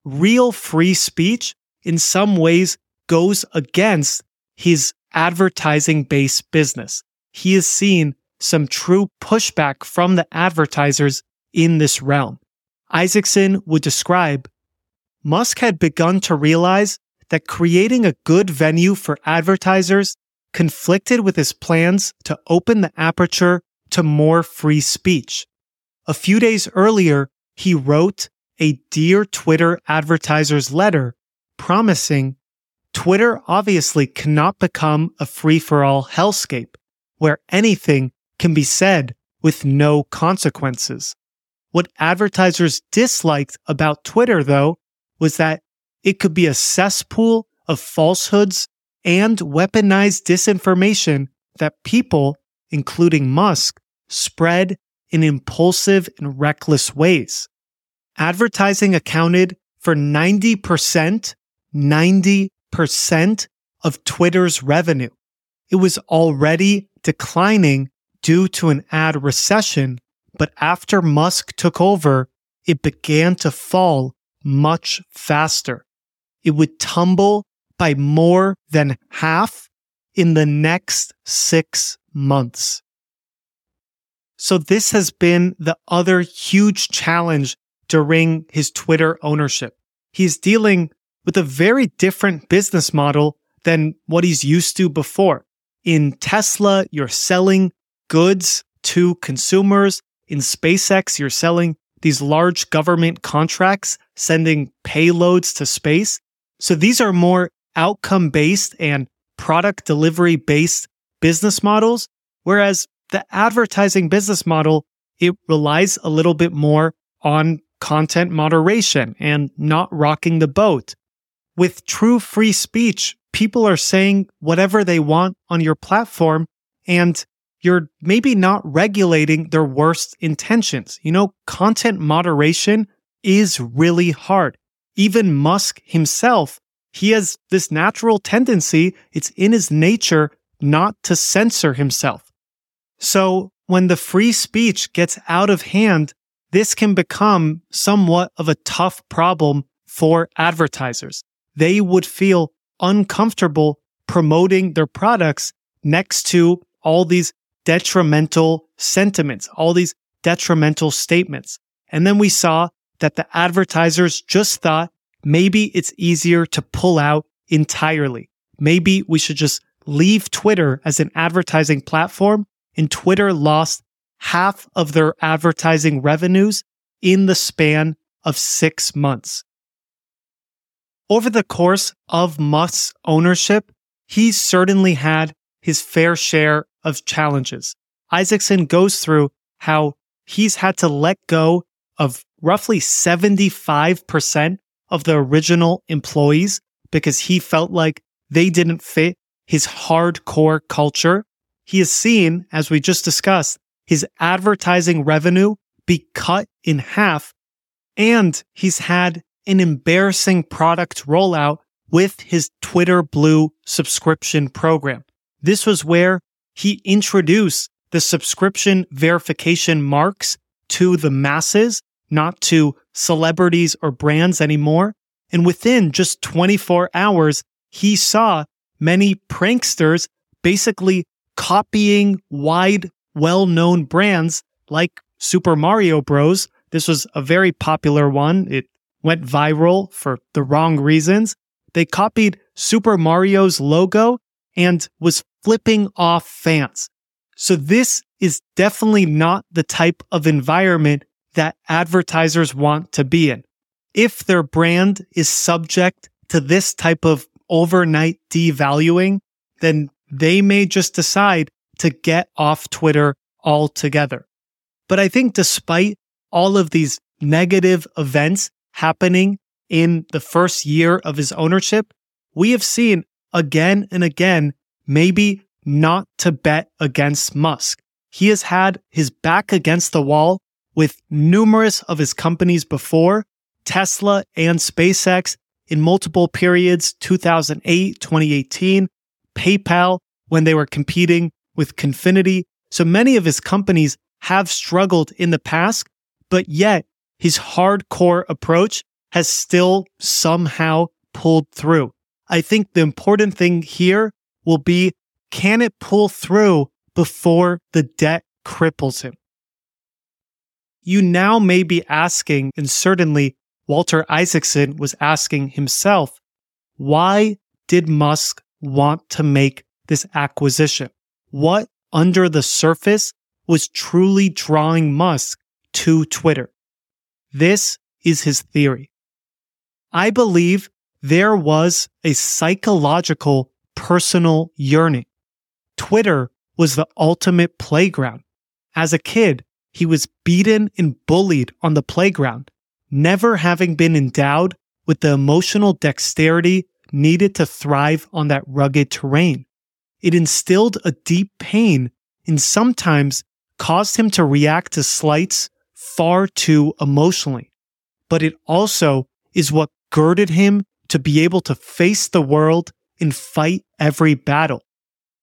S1: real free speech in some ways goes against his advertising based business. He has seen some true pushback from the advertisers in this realm. Isaacson would describe Musk had begun to realize that creating a good venue for advertisers conflicted with his plans to open the aperture to more free speech. A few days earlier, he wrote a Dear Twitter advertisers letter promising Twitter obviously cannot become a free for all hellscape where anything can be said with no consequences. What advertisers disliked about Twitter, though, was that it could be a cesspool of falsehoods and weaponized disinformation that people, including Musk, spread in impulsive and reckless ways. Advertising accounted for 90%, 90% of Twitter's revenue. It was already declining due to an ad recession, but after Musk took over, it began to fall much faster. It would tumble by more than half in the next six months. So this has been the other huge challenge during his Twitter ownership. He's dealing with a very different business model than what he's used to before. In Tesla, you're selling goods to consumers. In SpaceX, you're selling these large government contracts, sending payloads to space. So these are more outcome based and product delivery based business models. Whereas the advertising business model, it relies a little bit more on content moderation and not rocking the boat. With true free speech, people are saying whatever they want on your platform and you're maybe not regulating their worst intentions. You know, content moderation is really hard. Even Musk himself, he has this natural tendency, it's in his nature not to censor himself. So when the free speech gets out of hand, this can become somewhat of a tough problem for advertisers. They would feel uncomfortable promoting their products next to all these detrimental sentiments, all these detrimental statements. And then we saw that the advertisers just thought maybe it's easier to pull out entirely. Maybe we should just leave Twitter as an advertising platform and Twitter lost half of their advertising revenues in the span of six months. Over the course of Musk's ownership, he certainly had his fair share of challenges. Isaacson goes through how he's had to let go of roughly 75% of the original employees because he felt like they didn't fit his hardcore culture. He has seen, as we just discussed, his advertising revenue be cut in half, and he's had an embarrassing product rollout with his Twitter Blue subscription program. This was where he introduced the subscription verification marks to the masses, not to celebrities or brands anymore. And within just 24 hours, he saw many pranksters basically copying wide, well known brands like Super Mario Bros. This was a very popular one. It went viral for the wrong reasons. They copied Super Mario's logo and was flipping off fans. So this is definitely not the type of environment that advertisers want to be in. If their brand is subject to this type of overnight devaluing, then they may just decide to get off Twitter altogether. But I think despite all of these negative events happening in the first year of his ownership, we have seen again and again, maybe not to bet against Musk. He has had his back against the wall with numerous of his companies before, Tesla and SpaceX in multiple periods, 2008, 2018, PayPal when they were competing with Confinity. So many of his companies have struggled in the past, but yet his hardcore approach has still somehow pulled through. I think the important thing here will be can it pull through before the debt cripples him? You now may be asking, and certainly Walter Isaacson was asking himself, why did Musk want to make this acquisition? What under the surface was truly drawing Musk to Twitter? This is his theory. I believe there was a psychological personal yearning. Twitter was the ultimate playground. As a kid, he was beaten and bullied on the playground, never having been endowed with the emotional dexterity needed to thrive on that rugged terrain. It instilled a deep pain and sometimes caused him to react to slights far too emotionally. But it also is what girded him to be able to face the world and fight every battle.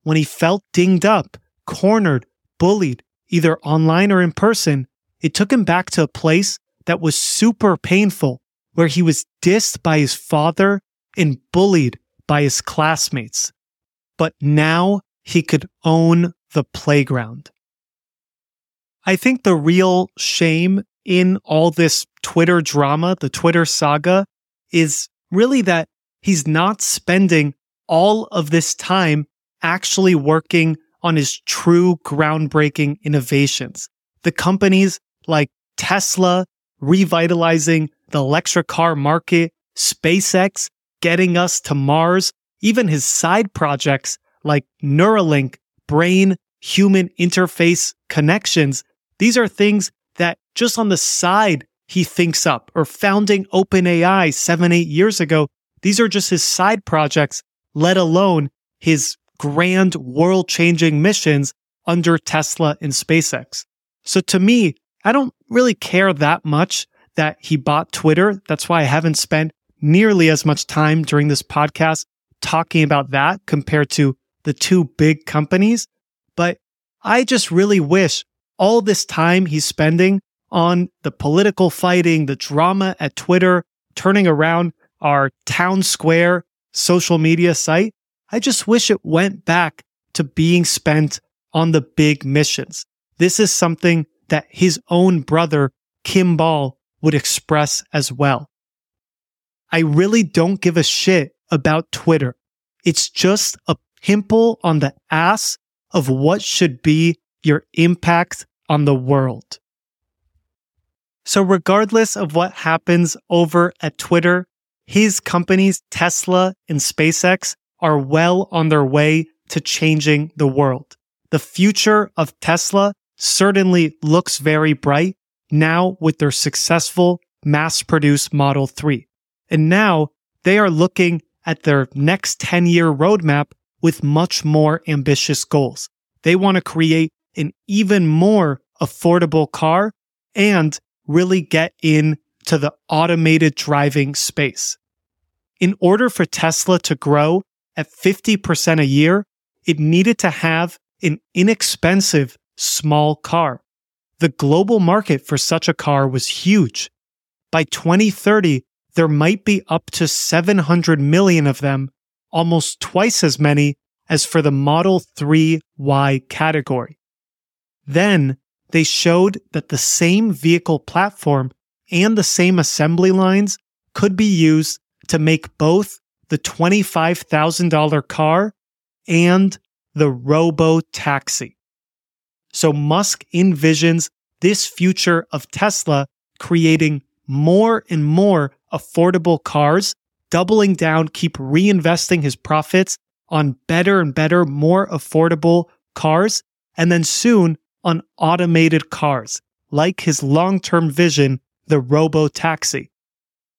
S1: When he felt dinged up, cornered, bullied, either online or in person, it took him back to a place that was super painful, where he was dissed by his father and bullied by his classmates. But now he could own the playground. I think the real shame in all this Twitter drama, the Twitter saga, is really that he's not spending all of this time actually working on his true groundbreaking innovations. The companies like Tesla revitalizing the electric car market, SpaceX getting us to Mars, even his side projects like Neuralink, brain human interface connections. These are things that just on the side he thinks up or founding OpenAI seven, eight years ago. These are just his side projects, let alone his grand world changing missions under Tesla and SpaceX. So to me, I don't really care that much that he bought Twitter. That's why I haven't spent nearly as much time during this podcast talking about that compared to the two big companies. But I just really wish all this time he's spending on the political fighting, the drama at Twitter, turning around our town square social media site. I just wish it went back to being spent on the big missions. This is something that his own brother, Kimbal, would express as well. I really don't give a shit about Twitter. It's just a pimple on the ass of what should be your impact on the world. So, regardless of what happens over at Twitter, his companies, Tesla and SpaceX, are well on their way to changing the world. The future of Tesla certainly looks very bright now with their successful mass produced Model 3. And now they are looking at their next 10 year roadmap with much more ambitious goals. They want to create an even more affordable car and really get into the automated driving space. In order for Tesla to grow at 50% a year, it needed to have an inexpensive small car. The global market for such a car was huge. By 2030, there might be up to 700 million of them, almost twice as many as for the Model 3Y category. Then they showed that the same vehicle platform and the same assembly lines could be used to make both the $25,000 car and the robo taxi. So Musk envisions this future of Tesla creating more and more affordable cars, doubling down, keep reinvesting his profits on better and better, more affordable cars, and then soon on automated cars, like his long term vision, the robo taxi.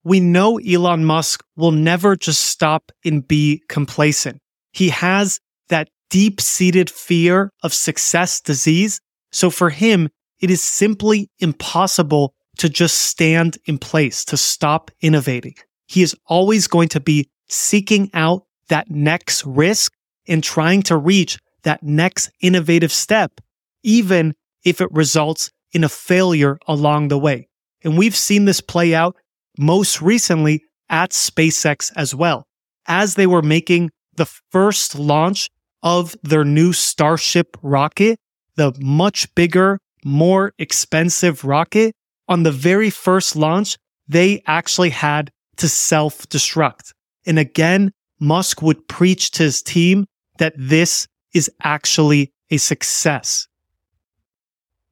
S1: We know Elon Musk will never just stop and be complacent. He has that deep seated fear of success disease. So for him, it is simply impossible to just stand in place, to stop innovating. He is always going to be seeking out that next risk and trying to reach that next innovative step, even if it results in a failure along the way. And we've seen this play out most recently at SpaceX as well. As they were making the first launch of their new Starship rocket, the much bigger, more expensive rocket, on the very first launch, they actually had to self destruct. And again, Musk would preach to his team that this is actually a success.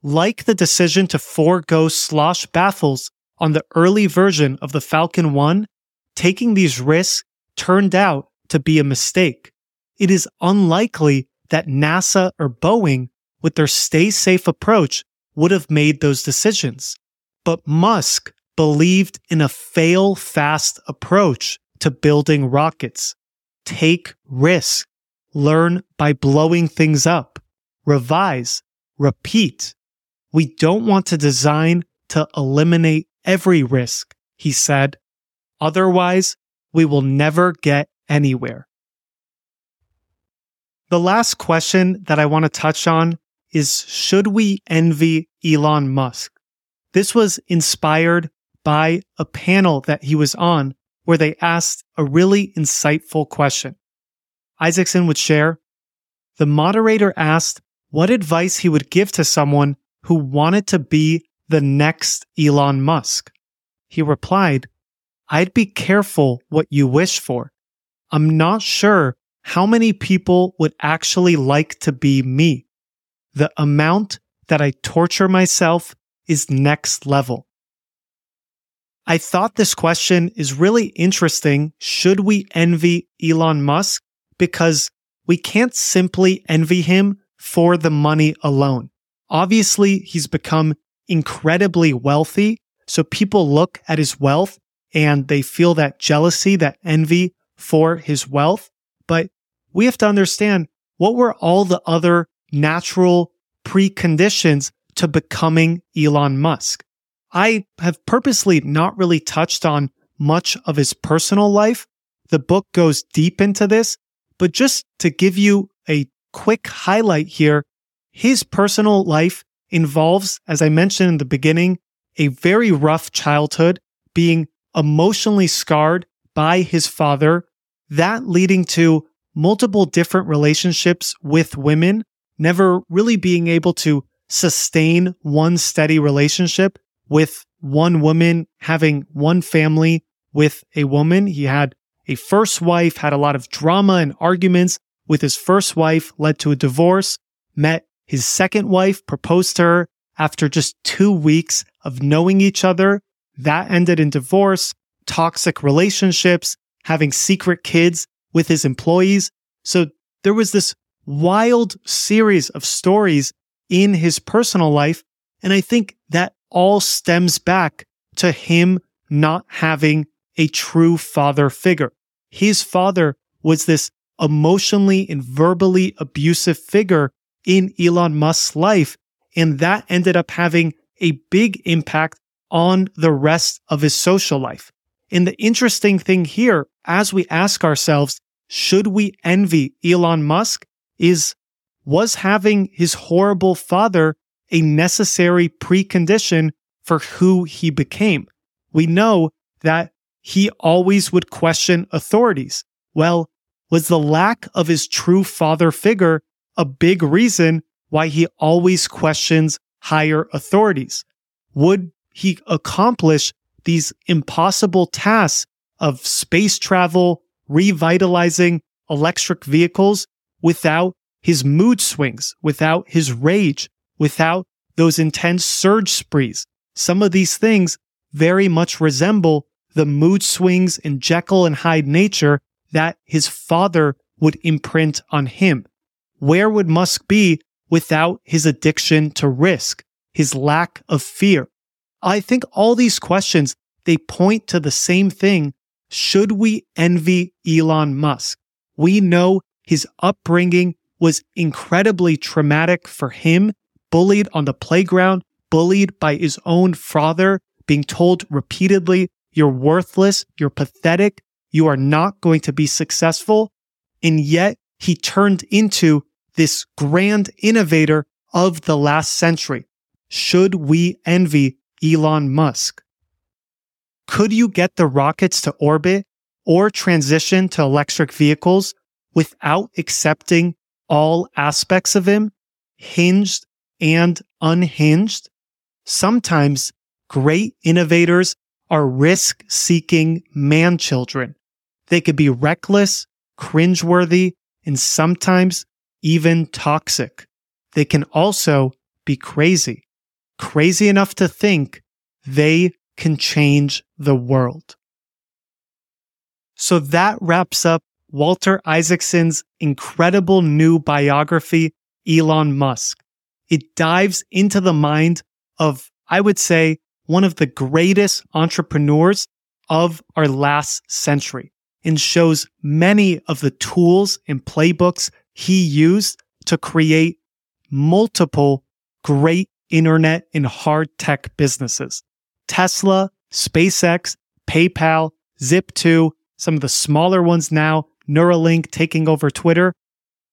S1: Like the decision to forego slosh baffles on the early version of the Falcon 1, taking these risks turned out to be a mistake. It is unlikely that NASA or Boeing, with their stay safe approach, would have made those decisions. But Musk believed in a fail fast approach to building rockets. Take risk. learn by blowing things up, revise, repeat. We don't want to design to eliminate every risk, he said. Otherwise, we will never get anywhere. The last question that I want to touch on is Should we envy Elon Musk? This was inspired by a panel that he was on where they asked a really insightful question. Isaacson would share The moderator asked what advice he would give to someone who wanted to be the next Elon Musk. He replied, I'd be careful what you wish for. I'm not sure how many people would actually like to be me. The amount that I torture myself is next level. I thought this question is really interesting. Should we envy Elon Musk? Because we can't simply envy him for the money alone. Obviously, he's become incredibly wealthy. So people look at his wealth and they feel that jealousy, that envy for his wealth. But we have to understand what were all the other natural preconditions to becoming Elon Musk. I have purposely not really touched on much of his personal life. The book goes deep into this, but just to give you a quick highlight here, his personal life involves, as I mentioned in the beginning, a very rough childhood, being emotionally scarred by his father, that leading to multiple different relationships with women, never really being able to sustain one steady relationship with one woman having one family with a woman. He had a first wife, had a lot of drama and arguments with his first wife, led to a divorce, met his second wife, proposed to her after just two weeks of knowing each other. That ended in divorce, toxic relationships, having secret kids with his employees. So there was this wild series of stories in his personal life. And I think that all stems back to him not having a true father figure. His father was this emotionally and verbally abusive figure in Elon Musk's life. And that ended up having a big impact on the rest of his social life. And the interesting thing here, as we ask ourselves, should we envy Elon Musk? Is was having his horrible father a necessary precondition for who he became? We know that he always would question authorities. Well, was the lack of his true father figure a big reason why he always questions higher authorities? Would he accomplish these impossible tasks of space travel, revitalizing electric vehicles without his mood swings, without his rage, without those intense surge sprees. Some of these things very much resemble the mood swings and Jekyll and Hyde nature that his father would imprint on him. Where would Musk be without his addiction to risk, his lack of fear? I think all these questions, they point to the same thing. Should we envy Elon Musk? We know his upbringing was incredibly traumatic for him, bullied on the playground, bullied by his own father, being told repeatedly, you're worthless, you're pathetic, you are not going to be successful. And yet he turned into this grand innovator of the last century. Should we envy Elon Musk? Could you get the rockets to orbit or transition to electric vehicles without accepting all aspects of him, hinged and unhinged? Sometimes great innovators are risk seeking man children. They could be reckless, cringeworthy, and sometimes even toxic. They can also be crazy, crazy enough to think they can change the world. So that wraps up Walter Isaacson's incredible new biography, Elon Musk. It dives into the mind of, I would say, one of the greatest entrepreneurs of our last century and shows many of the tools and playbooks he used to create multiple great internet and hard tech businesses. Tesla, SpaceX, PayPal, Zip2, some of the smaller ones now, Neuralink taking over Twitter,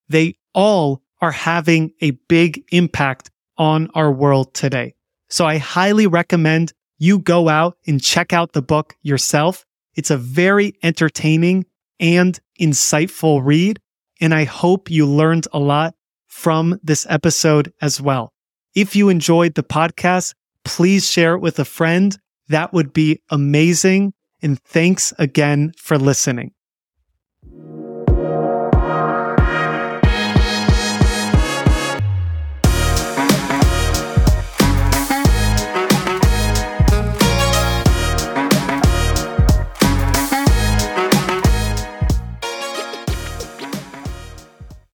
S1: they all are having a big impact on our world today. So I highly recommend you go out and check out the book yourself. It's a very entertaining and insightful read. And I hope you learned a lot from this episode as well. If you enjoyed the podcast, please share it with a friend. That would be amazing. And thanks again for listening.